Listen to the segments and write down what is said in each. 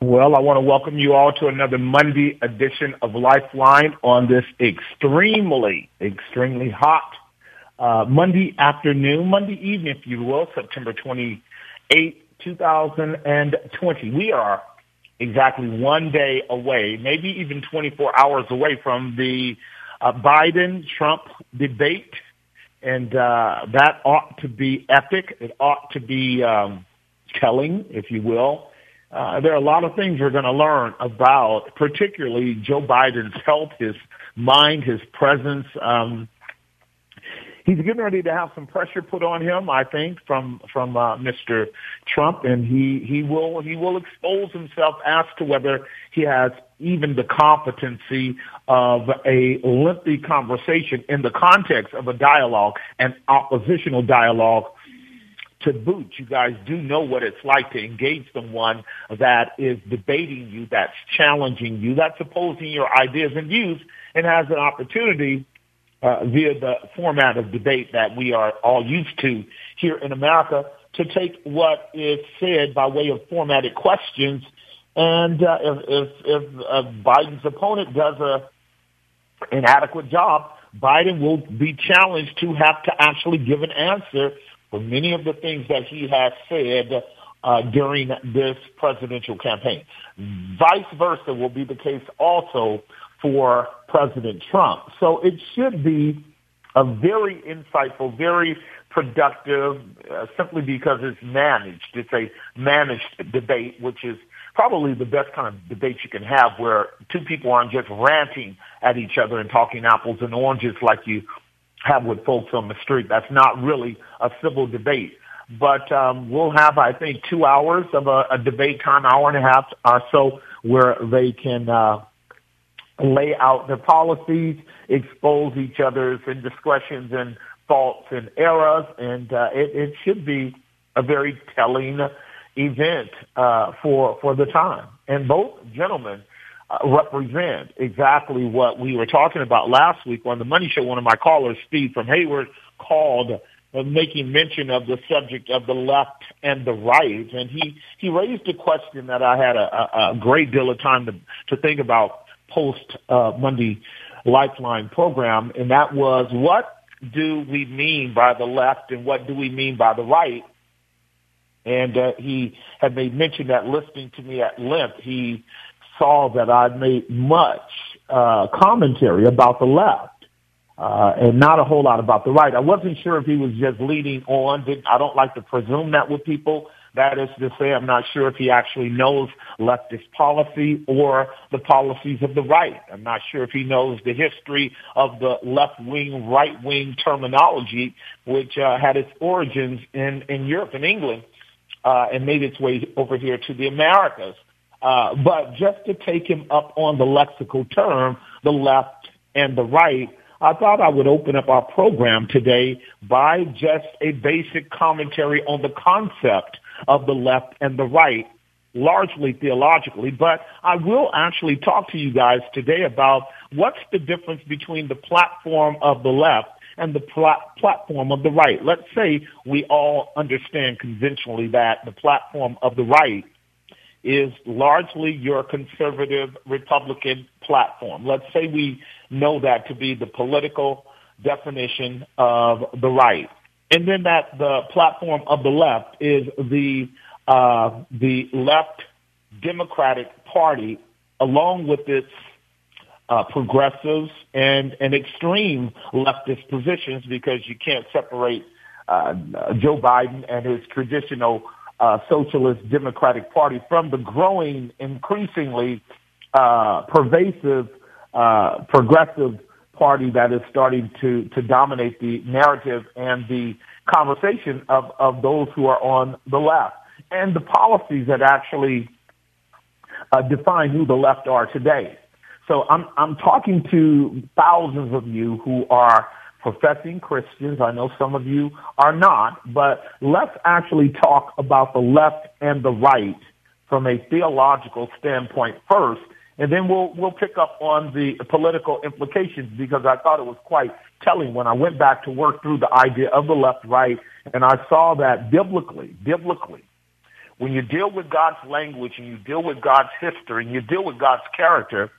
Well, I want to welcome you all to another Monday edition of Lifeline on this extremely, extremely hot uh, Monday afternoon, Monday evening, if you will, September 28, 2020. We are exactly one day away, maybe even 24 hours away from the uh, Biden-Trump debate, and uh, that ought to be epic. It ought to be um, telling, if you will. Uh, there are a lot of things we're going to learn about, particularly Joe Biden's health, his mind, his presence. Um, he's getting ready to have some pressure put on him, I think, from from uh, Mr. Trump, and he he will he will expose himself as to whether he has even the competency of a lengthy conversation in the context of a dialogue, an oppositional dialogue to boot, you guys do know what it's like to engage someone that is debating you, that's challenging you, that's opposing your ideas and views, and has an opportunity uh, via the format of debate that we are all used to here in America to take what is said by way of formatted questions. And uh, if, if, if uh, Biden's opponent does a inadequate job, Biden will be challenged to have to actually give an answer for many of the things that he has said uh, during this presidential campaign. Vice versa will be the case also for President Trump. So it should be a very insightful, very productive, uh, simply because it's managed. It's a managed debate, which is probably the best kind of debate you can have where two people aren't just ranting at each other and talking apples and oranges like you have with folks on the street. That's not really a civil debate. But um, we'll have, I think, two hours of a, a debate time, hour and a half or so, where they can uh, lay out their policies, expose each other's indiscretions and faults and errors, and uh, it, it should be a very telling event uh, for for the time. And both gentlemen uh, represent exactly what we were talking about last week on the Money Show. One of my callers, Steve from Hayward, called uh, making mention of the subject of the left and the right, and he he raised a question that I had a, a great deal of time to to think about post uh, Monday Lifeline program, and that was what do we mean by the left and what do we mean by the right? And uh, he had made mention that listening to me at length, he saw that I'd made much uh, commentary about the left. Uh, and not a whole lot about the right. I wasn't sure if he was just leading on. I don't like to presume that with people. That is to say, I'm not sure if he actually knows leftist policy or the policies of the right. I'm not sure if he knows the history of the left wing, right wing terminology, which uh, had its origins in, in Europe and England uh, and made its way over here to the Americas. Uh, but just to take him up on the lexical term, the left and the right, I thought I would open up our program today by just a basic commentary on the concept of the left and the right, largely theologically. But I will actually talk to you guys today about what's the difference between the platform of the left and the plat- platform of the right. Let's say we all understand conventionally that the platform of the right is largely your conservative Republican platform. Let's say we know that to be the political definition of the right. And then that the platform of the left is the uh, the left Democratic Party, along with its uh, progressives and, and extreme leftist positions, because you can't separate uh, Joe Biden and his traditional uh, Socialist Democratic Party from the growing, increasingly uh, pervasive, uh, progressive party that is starting to, to dominate the narrative and the conversation of, of those who are on the left. and the policies that actually uh, define who the left are today. So I'm, I'm talking to thousands of you who are professing Christians. I know some of you are not, but let's actually talk about the left and the right from a theological standpoint first, and then we'll we'll pick up on the political implications because I thought it was quite telling when I went back to work through the idea of the left right, and I saw that biblically, biblically, when you deal with God's language and you deal with God's history and you deal with God's character,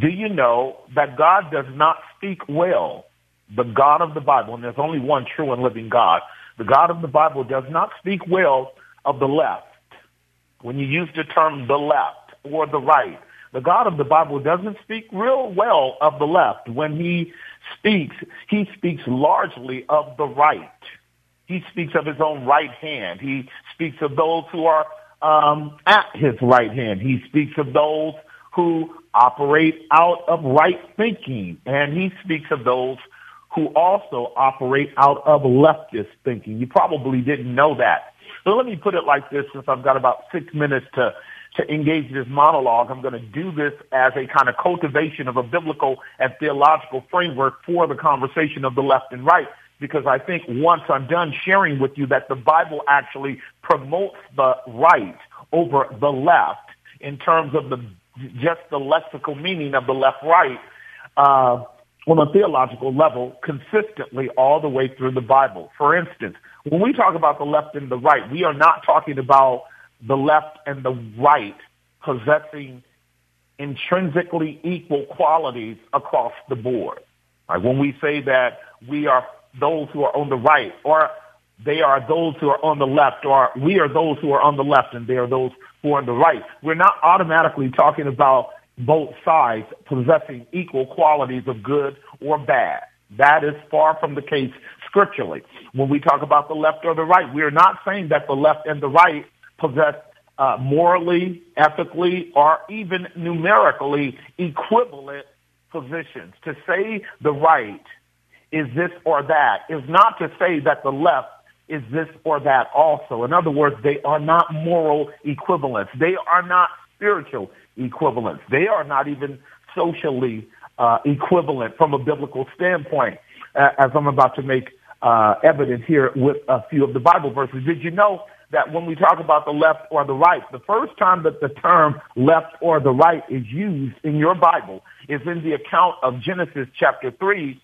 do you know that God does not speak well the God of the Bible, and there's only one true and living God, the God of the Bible does not speak well of the left. When you use the term the left or the right, the God of the Bible doesn't speak real well of the left. When he speaks, he speaks largely of the right. He speaks of his own right hand. He speaks of those who are um, at his right hand. He speaks of those who operate out of right thinking, and he speaks of those who also operate out of leftist thinking. You probably didn't know that. So let me put it like this, since I've got about six minutes to to engage this monologue. I'm going to do this as a kind of cultivation of a biblical and theological framework for the conversation of the left and right, because I think once I'm done sharing with you that the Bible actually promotes the right over the left in terms of the just the lexical meaning of the left right, uh, on a theological level consistently all the way through the Bible. For instance, when we talk about the left and the right, we are not talking about the left and the right possessing intrinsically equal qualities across the board. Like when we say that we are those who are on the right or they are those who are on the left or we are those who are on the left and they are those who are on the right. We're not automatically talking about both sides possessing equal qualities of good or bad. That is far from the case scripturally. When we talk about the left or the right, we are not saying that the left and the right possess uh, morally, ethically, or even numerically equivalent positions. To say the right is this or that is not to say that the left is this or that also. In other words, they are not moral equivalents. They are not spiritual equivalents. They are not even socially uh, equivalent from a biblical standpoint, uh, as I'm about to make uh, evident here with a few of the Bible verses. Did you know that when we talk about the left or the right, the first time that the term left or the right is used in your Bible is in the account of Genesis chapter 3,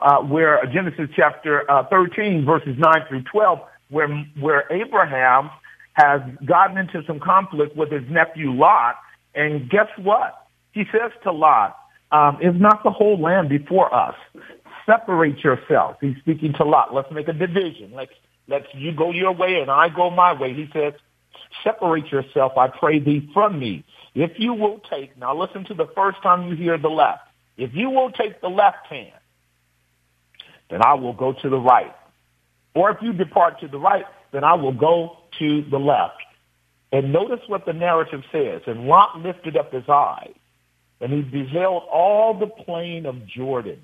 uh, where Genesis chapter uh, 13, verses 9 through 12, where, where Abraham has gotten into some conflict with his nephew Lot, and guess what? He says to Lot, um, is not the whole land before us? Separate yourself. He's speaking to Lot. Let's make a division. Let's, let's you go your way and I go my way. He says, separate yourself, I pray thee, from me. If you will take, now listen to the first time you hear the left. If you will take the left hand, then I will go to the right. Or if you depart to the right, then I will go to the left. And notice what the narrative says. And Lot lifted up his eyes, and he beheld all the plain of Jordan,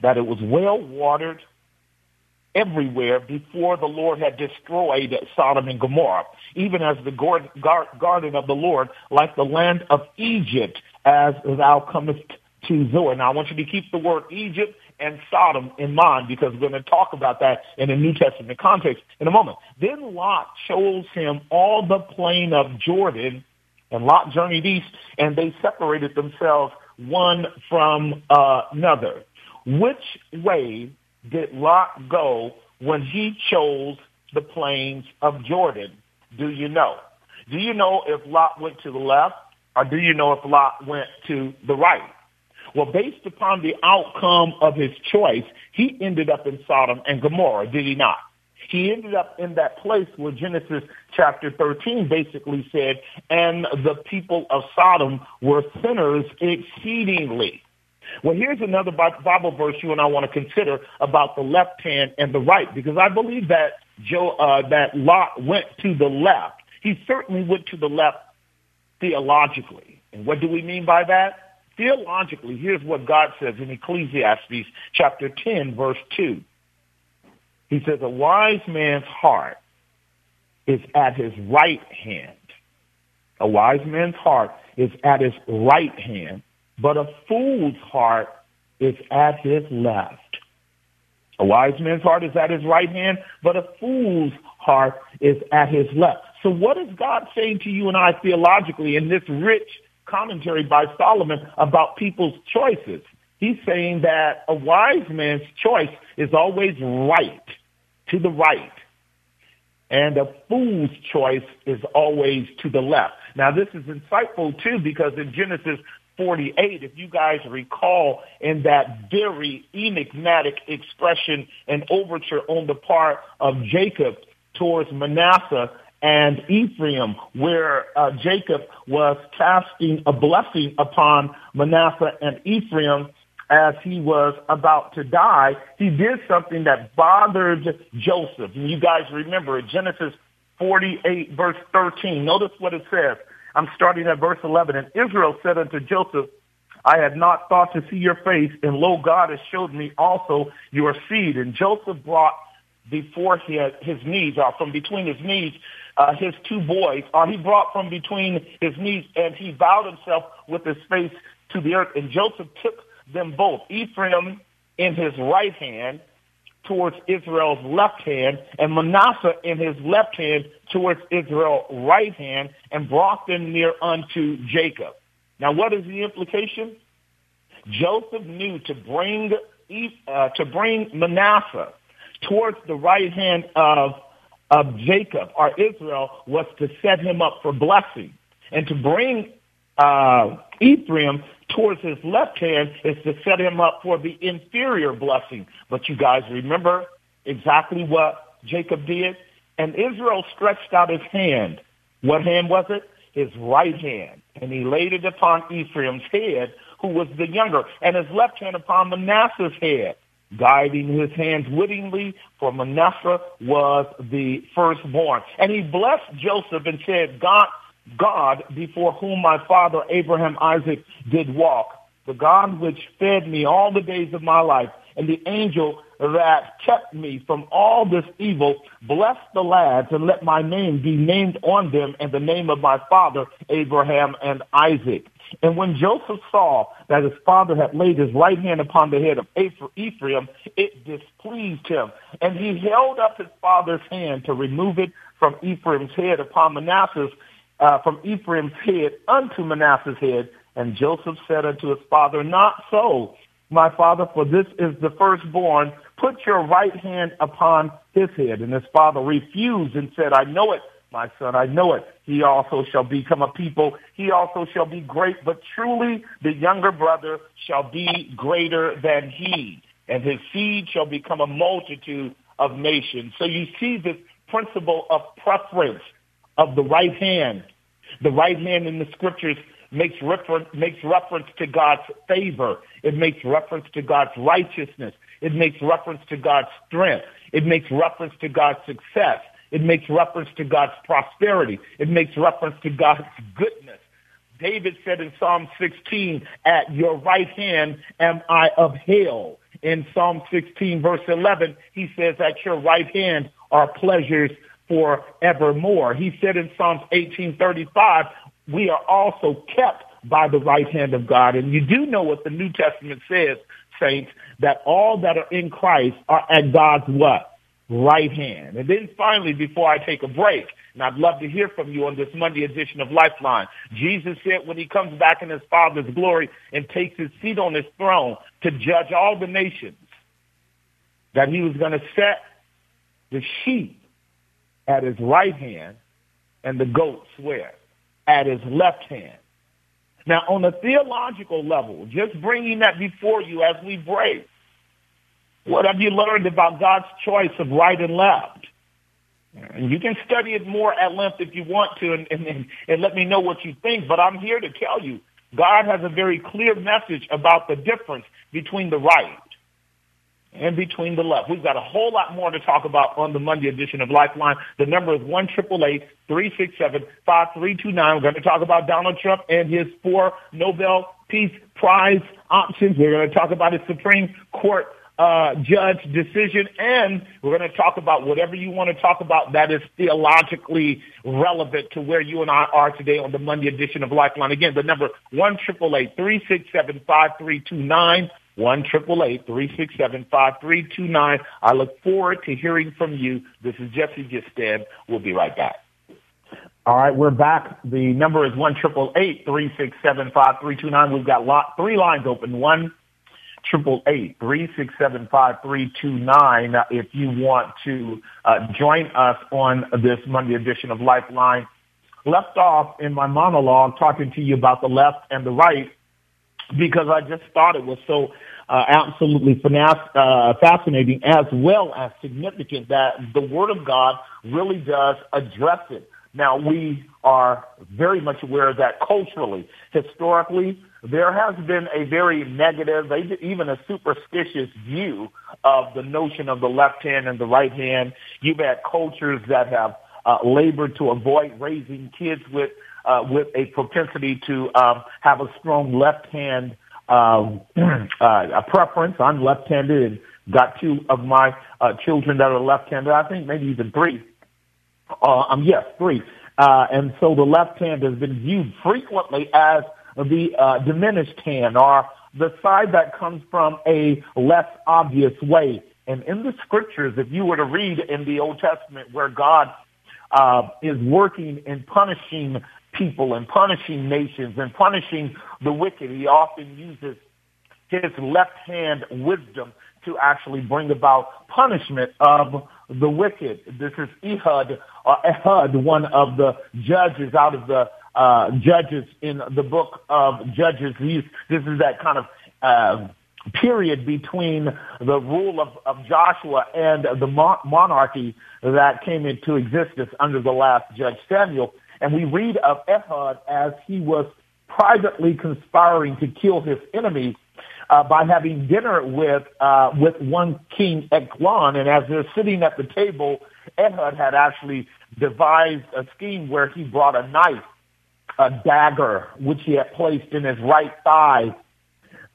that it was well watered everywhere before the Lord had destroyed Sodom and Gomorrah, even as the garden of the Lord, like the land of Egypt, as thou comest to Zoar. Now I want you to keep the word Egypt and Sodom in mind because we're going to talk about that in a New Testament context in a moment. Then Lot shows him all the plain of Jordan and Lot journeyed east and they separated themselves one from uh, another. Which way did Lot go when he chose the plains of Jordan? Do you know? Do you know if Lot went to the left or do you know if Lot went to the right? Well, based upon the outcome of his choice, he ended up in Sodom and Gomorrah, did he not? He ended up in that place where Genesis chapter 13 basically said, and the people of Sodom were sinners exceedingly. Well, here's another Bible verse you and I want to consider about the left hand and the right, because I believe that Joe, uh, that Lot went to the left. He certainly went to the left theologically. And what do we mean by that? Theologically, here's what God says in Ecclesiastes chapter 10, verse 2. He says, a wise man's heart is at his right hand. A wise man's heart is at his right hand, but a fool's heart is at his left. A wise man's heart is at his right hand, but a fool's heart is at his left. So what is God saying to you and I theologically in this rich commentary by Solomon about people's choices? He's saying that a wise man's choice is always right, to the right. And a fool's choice is always to the left. Now this is insightful too because in Genesis 48, if you guys recall in that very enigmatic expression and overture on the part of Jacob towards Manasseh and Ephraim, where uh, Jacob was casting a blessing upon Manasseh and Ephraim as he was about to die, he did something that bothered Joseph. And you guys remember Genesis 48 verse 13. Notice what it says. I'm starting at verse 11. And Israel said unto Joseph, I had not thought to see your face, and lo, God has showed me also your seed. And Joseph brought before his, his knees, or from between his knees, uh, his two boys, or he brought from between his knees, and he bowed himself with his face to the earth. And Joseph took them both, Ephraim in his right hand towards Israel's left hand, and Manasseh in his left hand towards Israel's right hand, and brought them near unto Jacob. Now, what is the implication? Joseph knew to bring uh, to bring Manasseh towards the right hand of of Jacob or Israel was to set him up for blessing, and to bring uh, Ephraim towards his left hand is to set him up for the inferior blessing. But you guys remember exactly what Jacob did? And Israel stretched out his hand. What hand was it? His right hand. And he laid it upon Ephraim's head, who was the younger, and his left hand upon Manasseh's head, guiding his hands wittingly, for Manasseh was the firstborn. And he blessed Joseph and said, God, God before whom my father Abraham Isaac did walk, the God which fed me all the days of my life, and the angel that kept me from all this evil, bless the lads and let my name be named on them and the name of my father Abraham and Isaac. And when Joseph saw that his father had laid his right hand upon the head of Ephraim, it displeased him. And he held up his father's hand to remove it from Ephraim's head upon Manasseh's uh, from Ephraim's head unto Manasseh's head. And Joseph said unto his father, Not so, my father, for this is the firstborn. Put your right hand upon his head. And his father refused and said, I know it, my son, I know it. He also shall become a people. He also shall be great, but truly the younger brother shall be greater than he. And his seed shall become a multitude of nations. So you see this principle of preference of the right hand. The right hand in the scriptures makes reference, makes reference to God's favor. It makes reference to God's righteousness. It makes reference to God's strength. It makes reference to God's success. It makes reference to God's prosperity. It makes reference to God's goodness. David said in Psalm 16, at your right hand am I upheld. In Psalm 16 verse 11, he says at your right hand are pleasures forevermore. He said in Psalms 1835, we are also kept by the right hand of God. And you do know what the New Testament says, saints, that all that are in Christ are at God's what? Right hand. And then finally, before I take a break, and I'd love to hear from you on this Monday edition of Lifeline. Jesus said when he comes back in his Father's glory and takes his seat on his throne to judge all the nations, that he was going to set the sheep at his right hand and the goats where? At his left hand. Now, on a theological level, just bringing that before you as we break, what have you learned about God's choice of right and left? And you can study it more at length if you want to and, and, and let me know what you think, but I'm here to tell you God has a very clear message about the difference between the right and between the left. We've got a whole lot more to talk about on the Monday edition of Lifeline. The number is one triple eight three six seven five three two nine. We're going to talk about Donald Trump and his four Nobel Peace Prize options. We're going to talk about his Supreme Court uh, judge decision, and we're going to talk about whatever you want to talk about that is theologically relevant to where you and I are today on the Monday edition of Lifeline. Again, the number one triple eight three six seven five three two nine. One triple eight three six seven five three two nine. I look forward to hearing from you. This is Jesse Gistand. We'll be right back. All right, we're back. The number is one triple eight three six seven five three two nine. We've got lot, three lines open. One triple eight three six seven five three two nine. If you want to uh, join us on this Monday edition of Lifeline, left off in my monologue talking to you about the left and the right because I just thought it was so uh, absolutely uh, fascinating as well as significant that the Word of God really does address it. Now, we are very much aware that culturally, historically, there has been a very negative, even a superstitious view of the notion of the left hand and the right hand. You've had cultures that have uh, labored to avoid raising kids with uh, with a propensity to um, have a strong left hand um, uh, a preference. I'm left-handed and got two of my uh, children that are left-handed. I think maybe even three. Uh, um, yes, three. Uh, and so the left hand has been viewed frequently as the uh, diminished hand or the side that comes from a less obvious way. And in the scriptures, if you were to read in the Old Testament where God uh, is working and punishing people and punishing nations and punishing the wicked, he often uses his left hand wisdom to actually bring about punishment of the wicked. This is Ehud, or Ehud, one of the judges out of the uh, judges in the book of Judges. He's, this is that kind of uh, period between the rule of, of Joshua and the monarchy that came into existence under the last judge Samuel. And we read of Ehud as he was privately conspiring to kill his enemies uh, by having dinner with uh, with one King Eglon. And as they're sitting at the table, Ehud had actually devised a scheme where he brought a knife a dagger which he had placed in his right thigh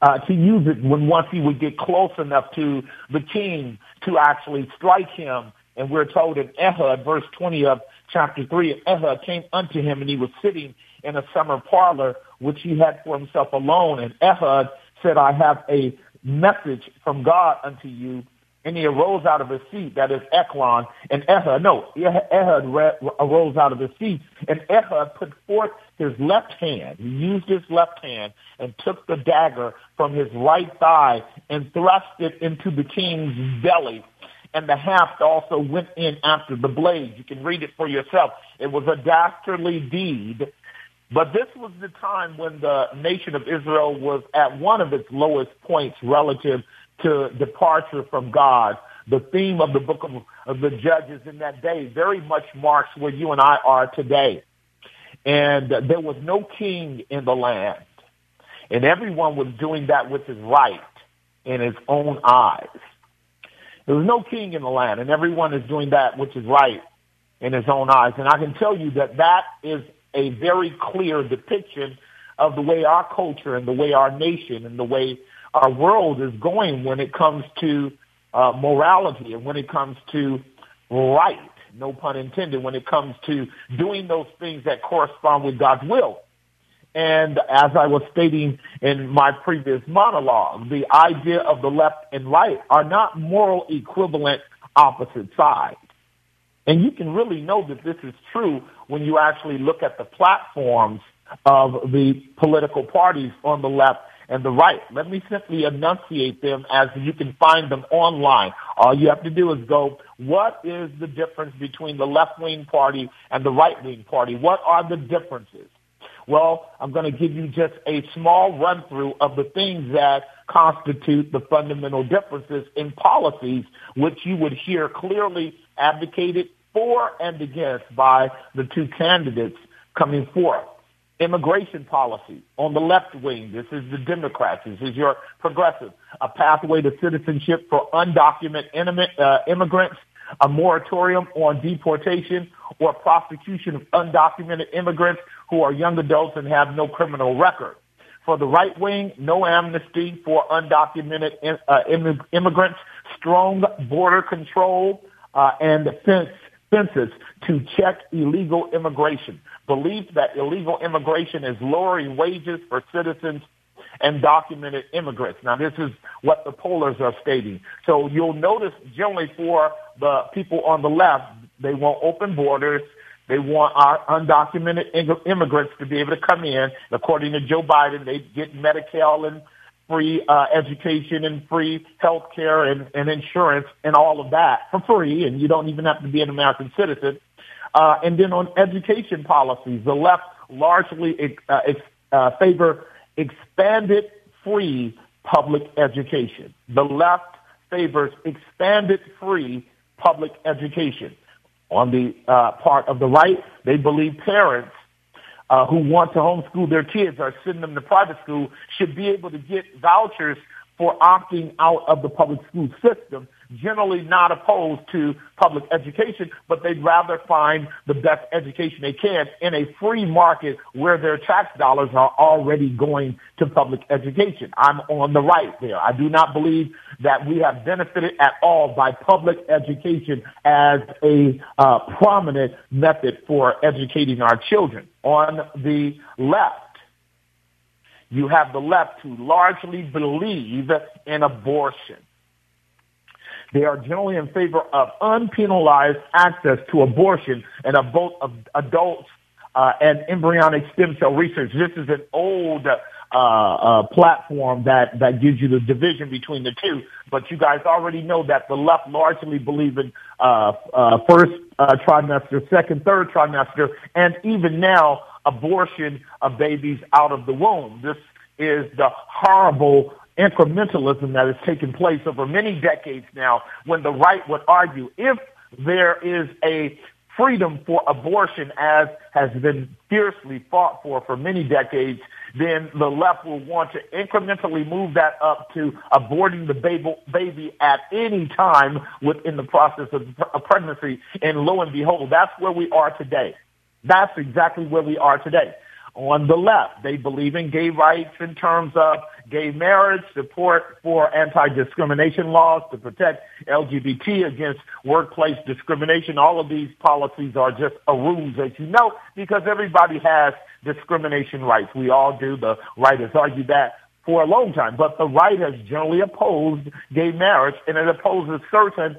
uh, to use it when once he would get close enough to the king to actually strike him. And we're told in Ehud, verse 20 of chapter 3, Ehud came unto him and he was sitting in a summer parlor which he had for himself alone. And Ehud said, I have a message from God unto you and he arose out of his seat, that is Eglon, and Ehud, no, Ehud arose out of his seat, and Ehud put forth his left hand, he used his left hand, and took the dagger from his right thigh and thrust it into the king's belly. And the haft also went in after the blade. You can read it for yourself. It was a dastardly deed. But this was the time when the nation of Israel was at one of its lowest points relative to departure from God. The theme of the book of, of the Judges in that day very much marks where you and I are today. And there was no king in the land. And everyone was doing that which is right in his own eyes. There was no king in the land, and everyone is doing that which is right in his own eyes. And I can tell you that that is a very clear depiction of the way our culture and the way our nation and the way our world is going when it comes to uh, morality and when it comes to right, no pun intended, when it comes to doing those things that correspond with God's will. And as I was stating in my previous monologue, the idea of the left and right are not moral equivalent opposite sides. And you can really know that this is true when you actually look at the platforms of the political parties on the left and the right. Let me simply enunciate them as you can find them online. All you have to do is go, what is the difference between the left-wing party and the right-wing party? What are the differences? Well, I'm going to give you just a small run through of the things that constitute the fundamental differences in policies, which you would hear clearly advocated for and against by the two candidates coming forth immigration policy on the left wing. This is the Democrats. This is your progressive. A pathway to citizenship for undocumented uh, immigrants, a moratorium on deportation or prosecution of undocumented immigrants who are young adults and have no criminal record. For the right wing, no amnesty for undocumented uh, immigrants, strong border control, uh, and fence, fences to check illegal immigration. Belief that illegal immigration is lowering wages for citizens and documented immigrants. Now, this is what the pollers are stating. So you'll notice generally for the people on the left, they want open borders. They want our undocumented immigrants to be able to come in. According to Joe Biden, they get Medicaid and free uh, education and free health care and, and insurance and all of that for free, and you don't even have to be an American citizen. Uh, and then on education policies, the left largely uh, uh, favor expanded free public education. The left favors expanded free public education. On the uh, part of the right, they believe parents uh, who want to homeschool their kids or send them to private school should be able to get vouchers for opting out of the public school system generally not opposed to public education, but they'd rather find the best education they can in a free market where their tax dollars are already going to public education. I'm on the right there. I do not believe that we have benefited at all by public education as a uh, prominent method for educating our children. On the left, you have the left who largely believe in abortion. They are generally in favor of unpenalized access to abortion and of both of adults uh, and embryonic stem cell research. This is an old uh, uh, platform that, that gives you the division between the two. But you guys already know that the left largely believe in uh, uh, first uh, trimester, second, third trimester, and even now abortion of babies out of the womb. This is the horrible incrementalism that has taken place over many decades now when the right would argue if there is a freedom for abortion as has been fiercely fought for for many decades, then the left will want to incrementally move that up to aborting the baby, at any time within the process of pregnancy. And lo and behold, that's where we are today. That's exactly where we are today. On the left, they believe in gay rights in terms of gay marriage, support for anti-discrimination laws to protect LGBT against workplace discrimination. All of these policies are just a ruse, as you know, because everybody has discrimination rights. We all do. The right has argued that for a long time, but the right has generally opposed gay marriage and it opposes certain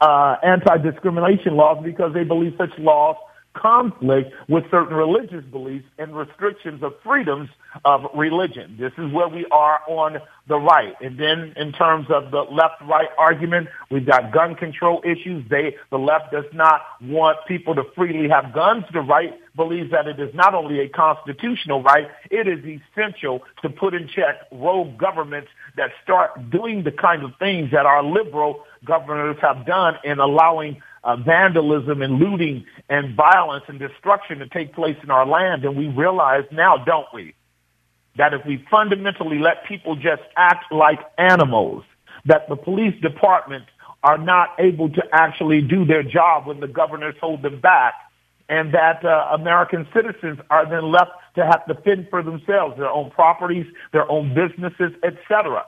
uh, anti-discrimination laws because they believe such laws conflict with certain religious beliefs and restrictions of freedoms of religion. This is where we are on the right. And then in terms of the left-right argument, we've got gun control issues. They, the left does not want people to freely have guns. The right believes that it is not only a constitutional right, it is essential to put in check rogue governments that start doing the kind of things that our liberal governors have done in allowing uh, vandalism and looting and violence and destruction to take place in our land. And we realize now, don't we, that if we fundamentally let people just act like animals, that the police department are not able to actually do their job when the governors hold them back, and that uh, American citizens are then left to have to fend for themselves, their own properties, their own businesses, etc.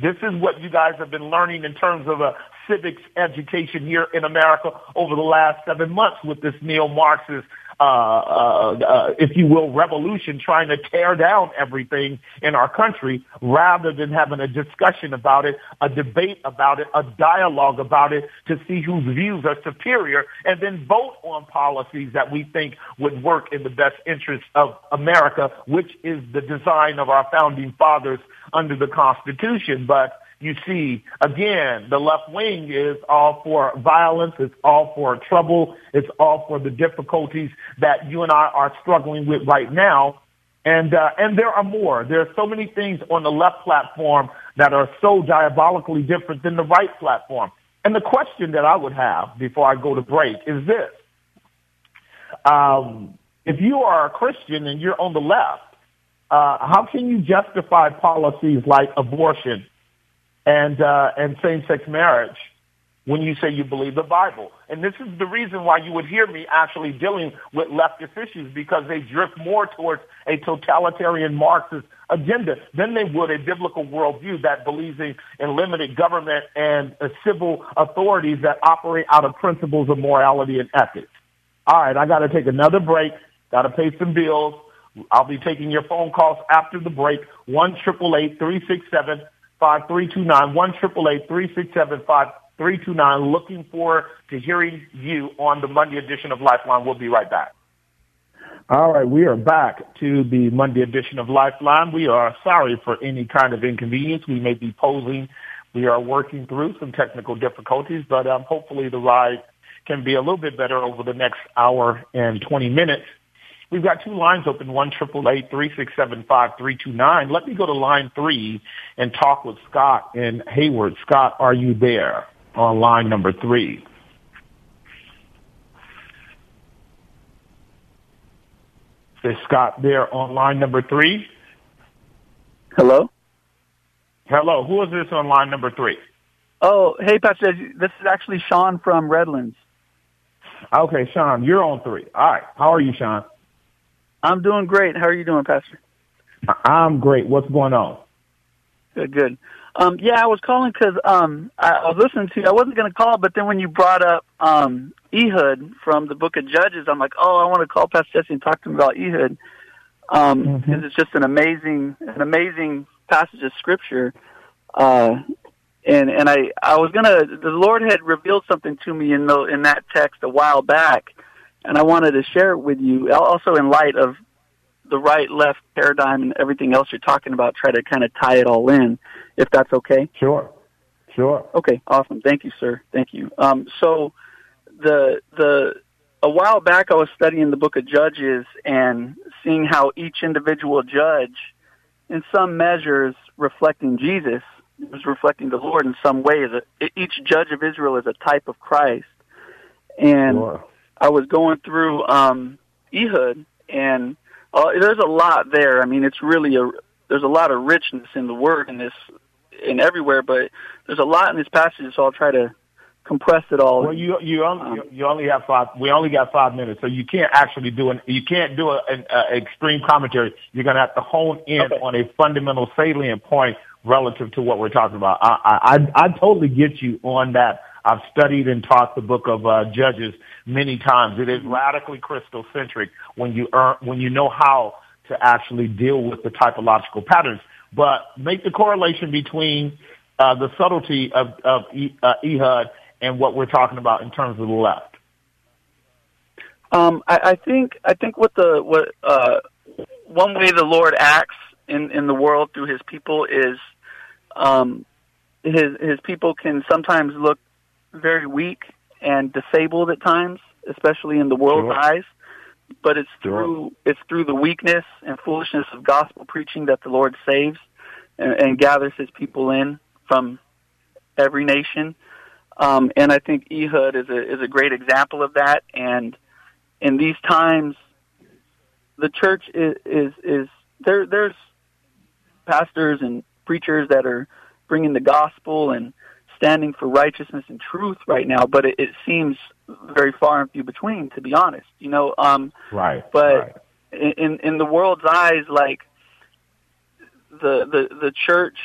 This is what you guys have been learning in terms of a civics education here in America over the last seven months with this neo-Marxist, uh, uh, uh, if you will, revolution trying to tear down everything in our country rather than having a discussion about it, a debate about it, a dialogue about it to see whose views are superior and then vote on policies that we think would work in the best interest of America, which is the design of our founding fathers under the Constitution. But you see, again, the left wing is all for violence. It's all for trouble. It's all for the difficulties that you and I are struggling with right now. And, uh, and there are more. There are so many things on the left platform that are so diabolically different than the right platform. And the question that I would have before I go to break is this. Um, if you are a Christian and you're on the left, uh, how can you justify policies like abortion and uh, and same-sex marriage when you say you believe the Bible. And this is the reason why you would hear me actually dealing with leftist issues because they drift more towards a totalitarian Marxist agenda than they would a biblical worldview that believes in, in limited government and uh, civil authorities that operate out of principles of morality and ethics. All right, I got to take another break. Got to pay some bills. I'll be taking your phone calls after the break. One triple eight three six seven five three two nine. One triple eight three six seven five 329. Looking forward to hearing you on the Monday edition of Lifeline. We'll be right back. All right, we are back to the Monday edition of Lifeline. We are sorry for any kind of inconvenience we may be posing. We are working through some technical difficulties, but um, hopefully the ride can be a little bit better over the next hour and 20 minutes. We've got two lines open, one triple eight three six seven five three two nine. Let me go to line three and talk with Scott in Hayward. Scott, are you there? on line number three. Is Scott there on line number three? Hello? Hello. Who is this on line number three? Oh, hey, Pastor. This is actually Sean from Redlands. Okay, Sean, you're on three. All right. How are you, Sean? I'm doing great. How are you doing, Pastor? I'm great. What's going on? Good, good. Um, yeah, I was calling because um, I, I was listening to. you. I wasn't going to call, but then when you brought up um, Ehud from the Book of Judges, I'm like, oh, I want to call Pastor Jesse and talk to him about Ehud because um, mm-hmm. it's just an amazing, an amazing passage of Scripture. Uh, and and I I was gonna. The Lord had revealed something to me in the in that text a while back, and I wanted to share it with you. Also, in light of the right left paradigm and everything else you're talking about, try to kind of tie it all in, if that's okay. Sure. Sure. Okay. Awesome. Thank you, sir. Thank you. Um, so the the a while back I was studying the book of Judges and seeing how each individual judge, in some measures, reflecting Jesus, was reflecting the Lord in some ways. Each judge of Israel is a type of Christ, and sure. I was going through um, Ehud and uh, there's a lot there. I mean, it's really a there's a lot of richness in the word in this in everywhere, but there's a lot in this passage, so I'll try to compress it all. Well, you you only um, you only have five. We only got five minutes, so you can't actually do an you can't do an extreme commentary. You're going to have to hone in okay. on a fundamental salient point relative to what we're talking about. I I I I totally get you on that. I've studied and taught the book of uh, Judges many times. It is radically Christocentric when you earn, when you know how to actually deal with the typological patterns. But make the correlation between uh, the subtlety of, of uh, Ehud and what we're talking about in terms of the left. Um, I, I think I think what the what uh, one way the Lord acts in in the world through His people is um, his his people can sometimes look very weak and disabled at times, especially in the world's sure. eyes. But it's sure. through it's through the weakness and foolishness of gospel preaching that the Lord saves and, and gathers His people in from every nation. Um, and I think Ehud is a is a great example of that. And in these times, the church is is, is there. There's pastors and preachers that are bringing the gospel and standing for righteousness and truth right now, but it, it seems very far and few between, to be honest. You know, um, right. But right. in in the world's eyes, like the the the church,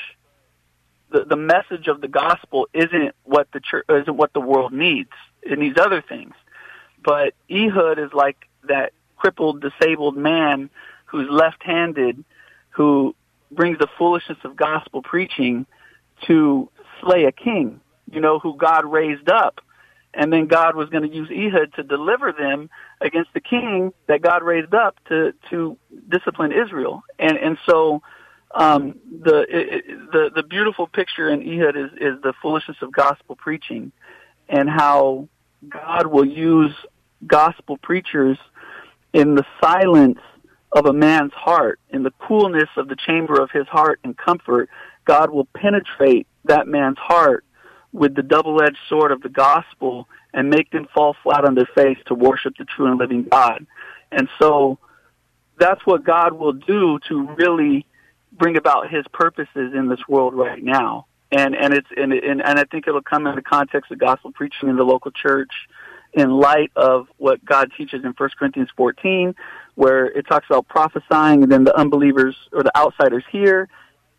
the the message of the gospel isn't what the church isn't what the world needs. It needs other things. But Ehud is like that crippled, disabled man who's left-handed, who brings the foolishness of gospel preaching to slay a king, you know, who God raised up. And then God was going to use Ehud to deliver them against the king that God raised up to, to discipline Israel. And, and so, um, the, it, the, the beautiful picture in Ehud is, is the foolishness of gospel preaching and how God will use gospel preachers in the silence of a man's heart, in the coolness of the chamber of his heart and comfort, God will penetrate that man's heart with the double-edged sword of the gospel and make them fall flat on their face to worship the true and living God. And so that's what God will do to really bring about his purposes in this world right now. and and it's and and, and I think it'll come in the context of gospel preaching in the local church in light of what God teaches in 1 Corinthians 14, where it talks about prophesying, and then the unbelievers or the outsiders hear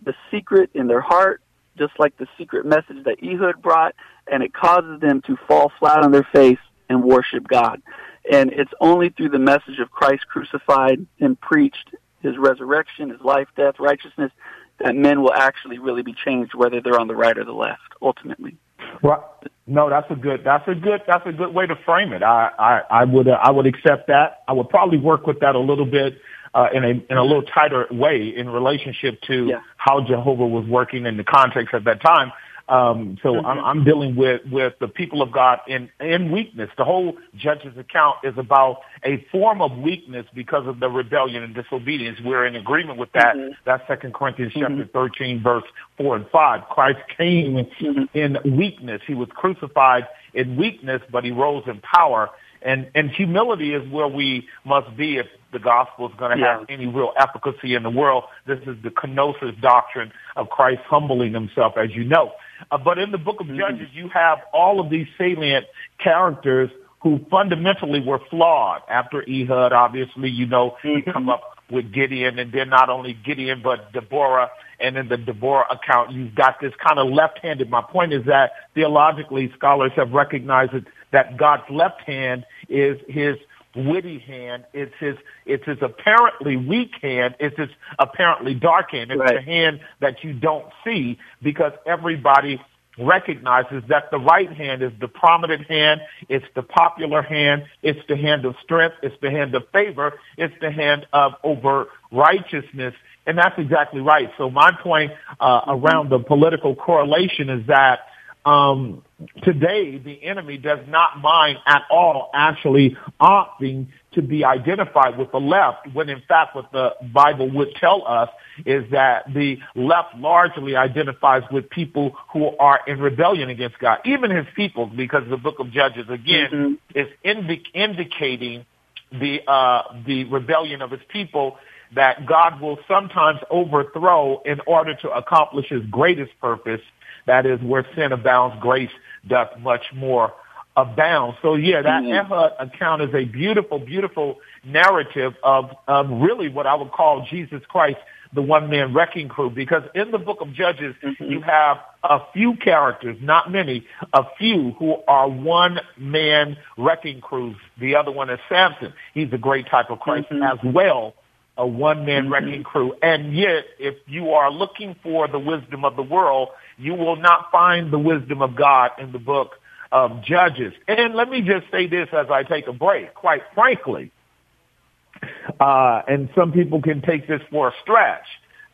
the secret in their heart, just like the secret message that Ehud brought, and it causes them to fall flat on their face and worship God. And it's only through the message of Christ crucified and preached, his resurrection, his life, death, righteousness, that men will actually really be changed, whether they're on the right or the left, ultimately. Well, no, that's a good, that's a good, that's a good way to frame it. I, I, I would, uh, I would accept that. I would probably work with that a little bit, uh, in a, in a little tighter way in relationship to yeah. how Jehovah was working in the context at that time. Um, so mm-hmm. I'm, I'm dealing with, with the people of God in, in weakness. The whole judge's account is about a form of weakness because of the rebellion and disobedience. We're in agreement with that. Mm-hmm. That's Second Corinthians mm-hmm. chapter 13, verse 4 and 5. Christ came mm-hmm. in weakness. He was crucified in weakness, but he rose in power. And, and humility is where we must be if the gospel is going to yeah. have any real efficacy in the world. This is the kenosis doctrine of Christ humbling himself, as you know. Uh, but in the book of mm-hmm. Judges, you have all of these salient characters who fundamentally were flawed. After Ehud, obviously, you know, mm-hmm. you come up with Gideon, and then not only Gideon, but Deborah. And in the Deborah account, you've got this kind of left-handed. My point is that theologically, scholars have recognized that, that God's left hand is his witty hand. It's his, it's his apparently weak hand. It's his apparently dark hand. It's right. the hand that you don't see because everybody recognizes that the right hand is the prominent hand. It's the popular hand. It's the hand of strength. It's the hand of favor. It's the hand of over righteousness. And that's exactly right. So my point uh, around the political correlation is that um, today the enemy does not mind at all actually opting to be identified with the left when in fact what the Bible would tell us is that the left largely identifies with people who are in rebellion against God, even his people, because the book of Judges again mm-hmm. is indi- indicating the uh, the rebellion of his people that God will sometimes overthrow in order to accomplish his greatest purpose that is where sin abounds, grace doth much more abound. So yeah, that mm-hmm. Ehud account is a beautiful, beautiful narrative of, of really what I would call Jesus Christ, the one man wrecking crew, because in the book of Judges, mm-hmm. you have a few characters, not many, a few who are one man wrecking crews. The other one is Samson. He's a great type of Christ mm-hmm. as well a one man mm-hmm. wrecking crew. And yet, if you are looking for the wisdom of the world, you will not find the wisdom of God in the book of Judges. And let me just say this as I take a break. Quite frankly, uh, and some people can take this for a stretch,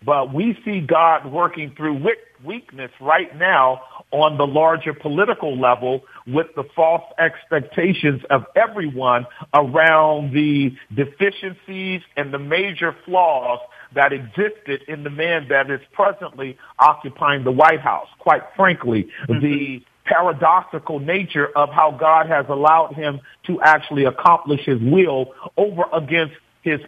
but we see God working through weakness right now on the larger political level with the false expectations of everyone around the deficiencies and the major flaws that existed in the man that is presently occupying the White House. Quite frankly, mm-hmm. the paradoxical nature of how God has allowed him to actually accomplish his will over against his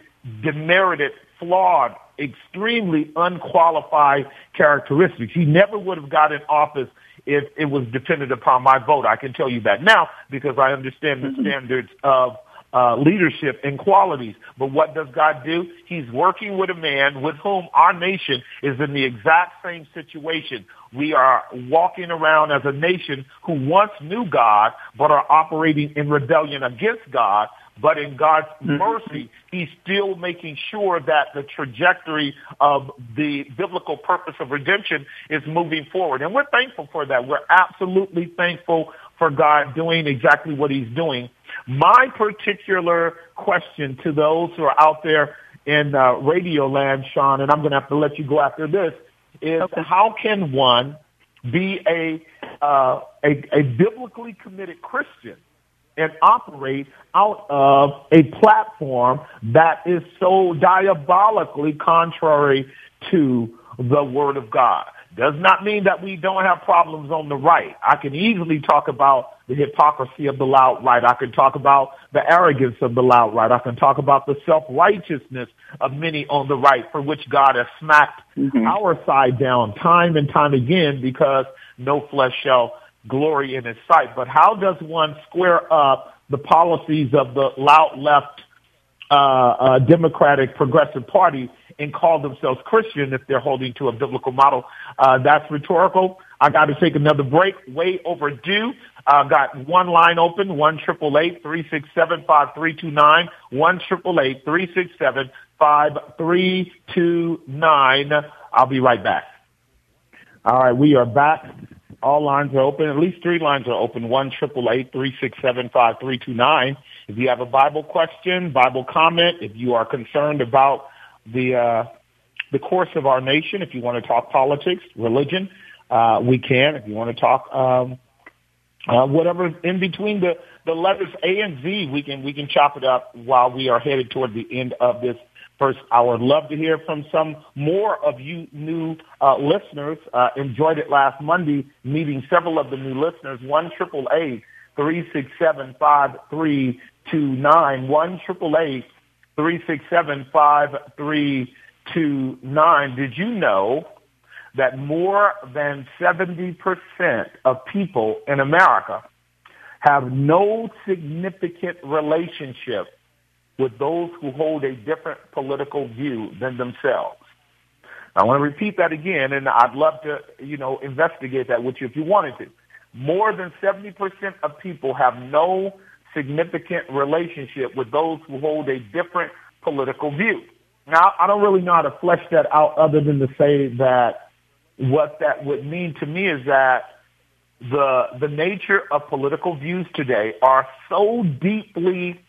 demerited, flawed, extremely unqualified characteristics. He never would have got in office if it was dependent upon my vote. I can tell you that now because I understand the mm-hmm. standards of uh, leadership and qualities. But what does God do? He's working with a man with whom our nation is in the exact same situation. We are walking around as a nation who once knew God, but are operating in rebellion against God. But in God's mm-hmm. mercy, He's still making sure that the trajectory of the biblical purpose of redemption is moving forward. And we're thankful for that. We're absolutely thankful for God doing exactly what He's doing. My particular question to those who are out there in uh, radio land, Sean, and I'm going to have to let you go after this, is okay. how can one be a, uh, a, a biblically committed Christian and operate out of a platform that is so diabolically contrary to the Word of God? does not mean that we don't have problems on the right. I can easily talk about the hypocrisy of the loud right. I can talk about the arrogance of the loud right. I can talk about the self-righteousness of many on the right for which God has smacked mm-hmm. our side down time and time again because no flesh shall glory in his sight. But how does one square up the policies of the loud left uh, uh, Democratic Progressive Party and call themselves Christian if they're holding to a biblical model. Uh, that's rhetorical. I got to take another break. Way overdue. I uh, got one line open, one triple eight three six seven five three two nine, one triple eight three six seven five three two nine. I'll be right back. All right, we are back. All lines are open. At least three lines are open. One triple eight three six seven five three two nine. If you have a Bible question, Bible comment, if you are concerned about the uh, the course of our nation. If you want to talk politics, religion, uh, we can. If you want to talk um, uh, whatever in between the the letters A and Z, we can we can chop it up while we are headed toward the end of this first I would Love to hear from some more of you new uh, listeners. Uh, enjoyed it last Monday, meeting several of the new listeners. One triple A three six seven five three two nine. One triple A 367-5329. Did you know that more than 70% of people in America have no significant relationship with those who hold a different political view than themselves? I want to repeat that again, and I'd love to, you know, investigate that with you if you wanted to. More than 70% of people have no significant relationship with those who hold a different political view. Now, I don't really know how to flesh that out other than to say that what that would mean to me is that the the nature of political views today are so deeply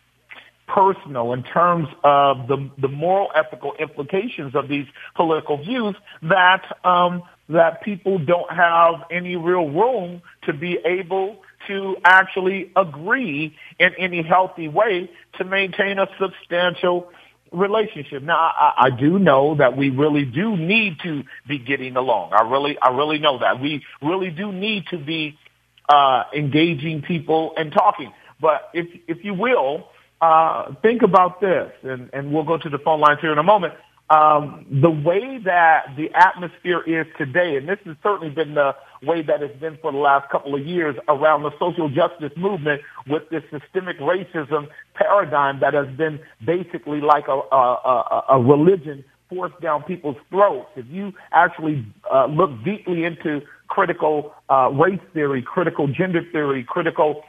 personal in terms of the the moral ethical implications of these political views that um, that people don't have any real room to be able to actually agree in any healthy way to maintain a substantial relationship. Now, I, I do know that we really do need to be getting along. I really, I really know that we really do need to be uh, engaging people and talking. But if, if you will, uh, think about this, and, and we'll go to the phone lines here in a moment um, the way that the atmosphere is today, and this has certainly been the way that it's been for the last couple of years around the social justice movement with this systemic racism paradigm that has been basically like a, a, a, religion forced down people's throats. If you actually uh, look deeply into critical uh, race theory, critical gender theory, critical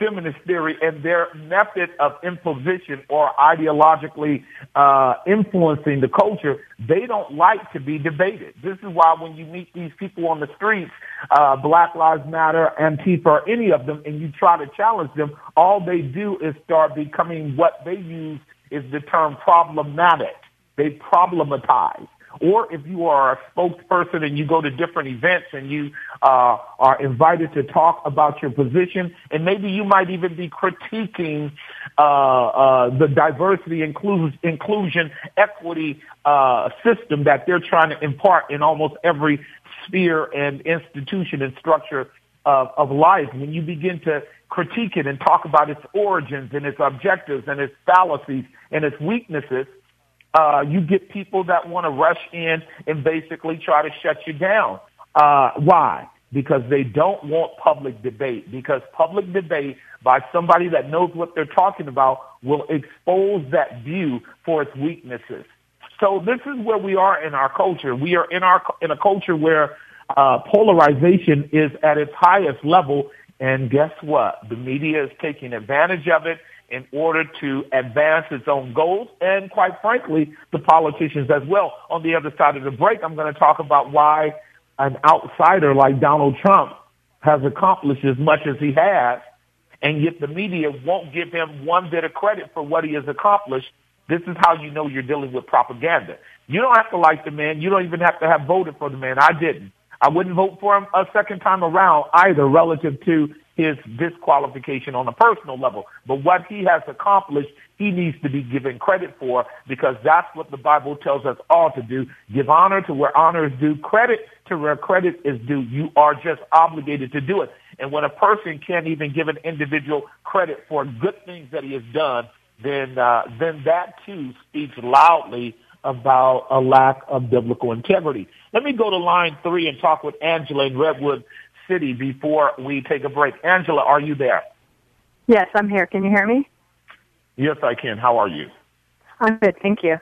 feminist theory and their method of imposition or ideologically uh, influencing the culture, they don't like to be debated. This is why when you meet these people on the streets, uh, Black Lives Matter, Antifa, or any of them, and you try to challenge them, all they do is start becoming what they use is the term problematic. They problematize or if you are a spokesperson and you go to different events and you uh, are invited to talk about your position, and maybe you might even be critiquing uh, uh, the diversity, inclusion, equity uh, system that they're trying to impart in almost every sphere and institution and structure of, of life. When you begin to critique it and talk about its origins and its objectives and its fallacies and its weaknesses, uh, you get people that want to rush in and basically try to shut you down. Uh, why? Because they don't want public debate. Because public debate by somebody that knows what they're talking about will expose that view for its weaknesses. So this is where we are in our culture. We are in our in a culture where uh, polarization is at its highest level, and guess what? The media is taking advantage of it in order to advance its own goals and quite frankly, the politicians as well. On the other side of the break, I'm going to talk about why an outsider like Donald Trump has accomplished as much as he has and yet the media won't give him one bit of credit for what he has accomplished. This is how you know you're dealing with propaganda. You don't have to like the man. You don't even have to have voted for the man. I didn't. I wouldn't vote for him a second time around either relative to his disqualification on a personal level. But what he has accomplished, he needs to be given credit for because that's what the Bible tells us all to do. Give honor to where honor is due, credit to where credit is due. You are just obligated to do it. And when a person can't even give an individual credit for good things that he has done, then uh, then that too speaks loudly about a lack of biblical integrity. Let me go to line three and talk with Angela in Redwood City before we take a break. Angela, are you there? Yes, I'm here. Can you hear me? Yes, I can. How are you? I'm good, thank you.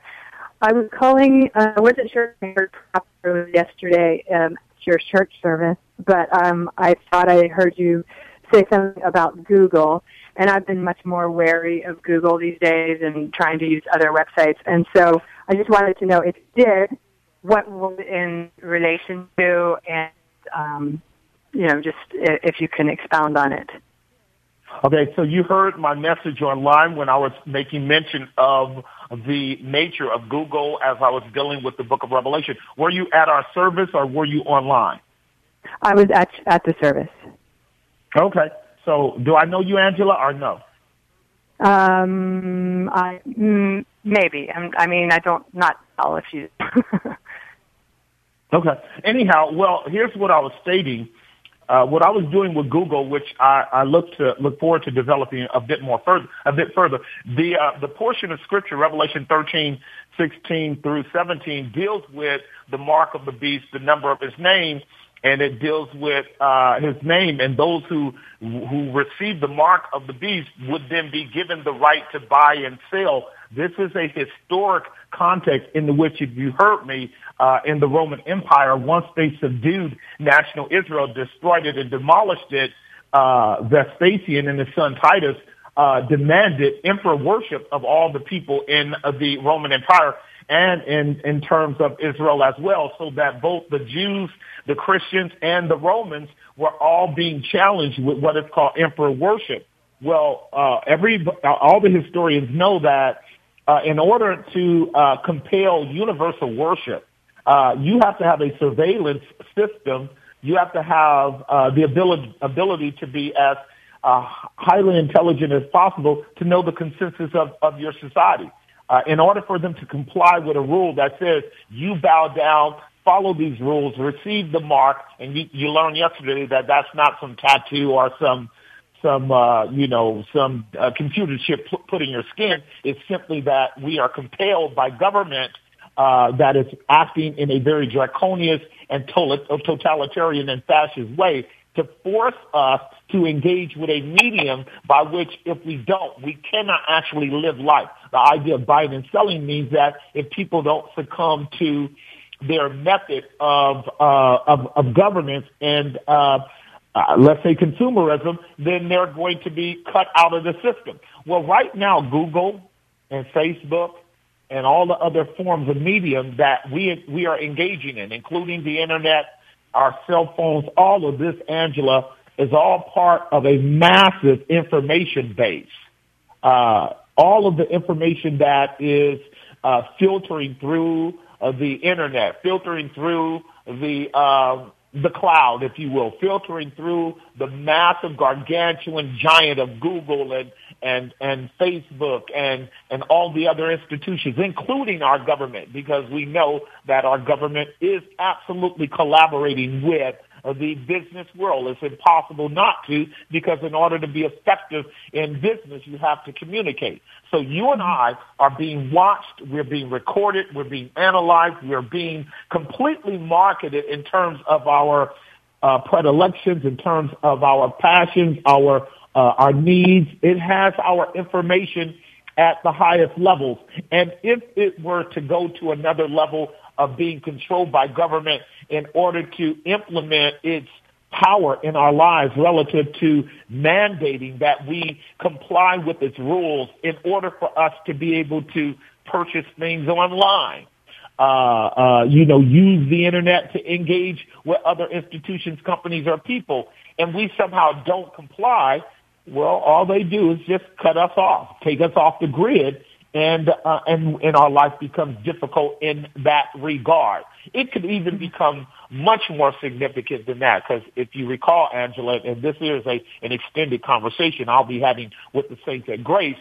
I was calling. Uh, I wasn't sure if I heard properly yesterday um, your church service, but um, I thought I heard you say something about Google, and I've been much more wary of Google these days and trying to use other websites. And so I just wanted to know if you did, what was in relation to, and um, you know, just if you can expound on it. Okay, so you heard my message online when I was making mention of the nature of Google as I was dealing with the book of Revelation. Were you at our service or were you online? I was at at the service. Okay. So do I know you, Angela, or no? Um, I mm, maybe. I mean, I don't not all if you. okay. Anyhow, well, here's what I was stating uh, what I was doing with Google, which I, I look to look forward to developing a bit more further, a bit further. The uh, the portion of Scripture, Revelation 13, 16 through 17, deals with the mark of the beast, the number of his name, and it deals with uh, his name. And those who who receive the mark of the beast would then be given the right to buy and sell. This is a historic context in which, if you heard me, uh, in the Roman Empire, once they subdued national Israel, destroyed it and demolished it, uh, Vespasian and his son Titus uh, demanded emperor worship of all the people in uh, the Roman Empire and in, in terms of Israel as well, so that both the Jews, the Christians, and the Romans were all being challenged with what is called emperor worship. Well, uh, every all the historians know that uh, in order to uh, compel universal worship, uh, you have to have a surveillance system. You have to have uh, the ability ability to be as uh, highly intelligent as possible to know the consensus of, of your society. In order for them to comply with a rule that says you bow down, follow these rules, receive the mark, and you, you learned yesterday that that's not some tattoo or some some uh, you know some uh, computer chip put in your skin. It's simply that we are compelled by government uh, that is acting in a very draconian and totalitarian and fascist way to force us to engage with a medium by which if we don't, we cannot actually live life. The idea of buying and selling means that if people don't succumb to their method of uh, of, of governance and uh, uh, let's say consumerism, then they're going to be cut out of the system. Well, right now, Google and Facebook and all the other forms of medium that we we are engaging in, including the internet, our cell phones, all of this, Angela, is all part of a massive information base. Uh, all of the information that is uh, filtering through uh, the internet, filtering through the uh, the cloud, if you will, filtering through the massive gargantuan giant of Google and, and, and Facebook and, and all the other institutions, including our government, because we know that our government is absolutely collaborating with the business world. It's impossible not to because in order to be effective in business, you have to communicate. So you and I are being watched, we're being recorded, we're being analyzed, we're being completely marketed in terms of our uh, predilections, in terms of our passions, our uh, our needs. It has our information at the highest levels. And if it were to go to another level of being controlled by government in order to implement its power in our lives relative to mandating that we comply with its rules in order for us to be able to purchase things online. Uh, uh, you know, use the internet to engage with other institutions, companies, or people, and we somehow don't comply, well, all they do is just cut us off, take us off the grid, and uh, and our life becomes difficult in that regard. It could even become much more significant than that because if you recall, Angela, and this is a an extended conversation I'll be having with the saints at Grace,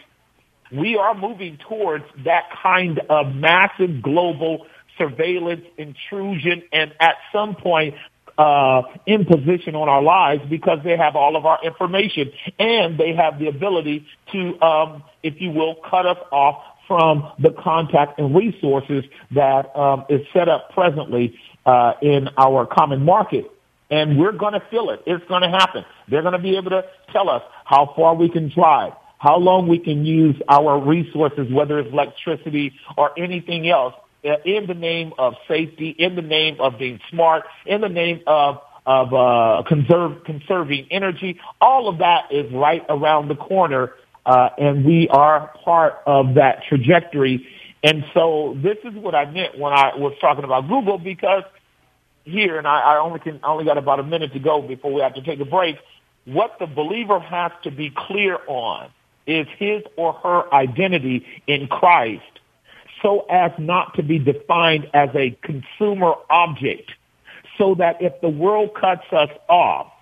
we are moving towards that kind of massive global surveillance intrusion, and at some point uh, imposition on our lives because they have all of our information and they have the ability to, um, if you will, cut us off from the contact and resources that um, is set up presently uh, in our common market. And we're going to feel it. It's going to happen. They're going to be able to tell us how far we can drive, how long we can use our resources, whether it's electricity or anything else, in the name of safety, in the name of being smart, in the name of of uh, conserve, conserving energy. All of that is right around the corner, uh, and we are part of that trajectory. And so this is what I meant when I was talking about Google because here, and I, I only can only got about a minute to go before we have to take a break. What the believer has to be clear on is his or her identity in Christ so as not to be defined as a consumer object so that if the world cuts us off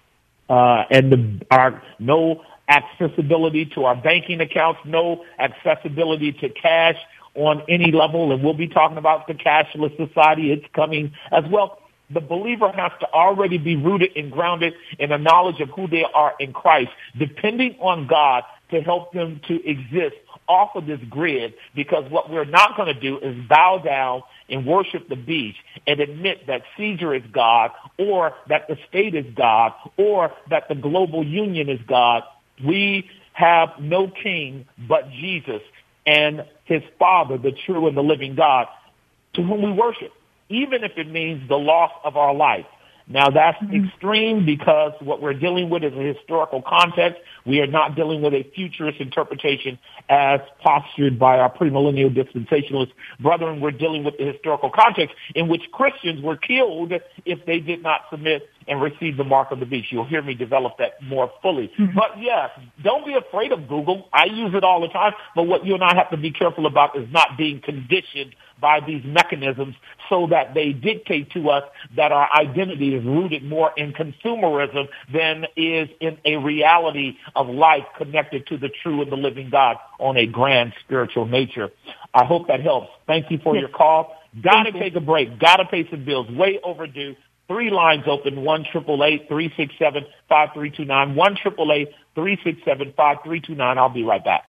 uh, and the, our no accessibility to our banking accounts, no accessibility to cash on any level, and we'll be talking about the cashless society, it's coming as well. The believer has to already be rooted and grounded in a knowledge of who they are in Christ, depending on God to help them to exist off of this grid because what we're not going to do is bow down and worship the beast and admit that Caesar is God or that the state is God or that the global union is God. We have no king but Jesus and his father, the true and the living God to whom we worship, even if it means the loss of our life. Now that's mm-hmm. extreme because what we're dealing with is a historical context. We are not dealing with a futurist interpretation as postured by our premillennial dispensationalist brethren. We're dealing with the historical context in which Christians were killed if they did not submit and receive the mark of the beast. You'll hear me develop that more fully. Mm-hmm. But yes, don't be afraid of Google. I use it all the time. But what you and I have to be careful about is not being conditioned by these mechanisms so that they dictate to us that our identity is rooted more in consumerism than is in a reality of life connected to the true and the living God on a grand spiritual nature. I hope that helps. Thank you for yes. your call. Gotta take a break. Gotta pay some bills. Way overdue. Three lines open, one triple eight three six seven five three two nine, one triple eight three six seven five three two nine. I'll be right back.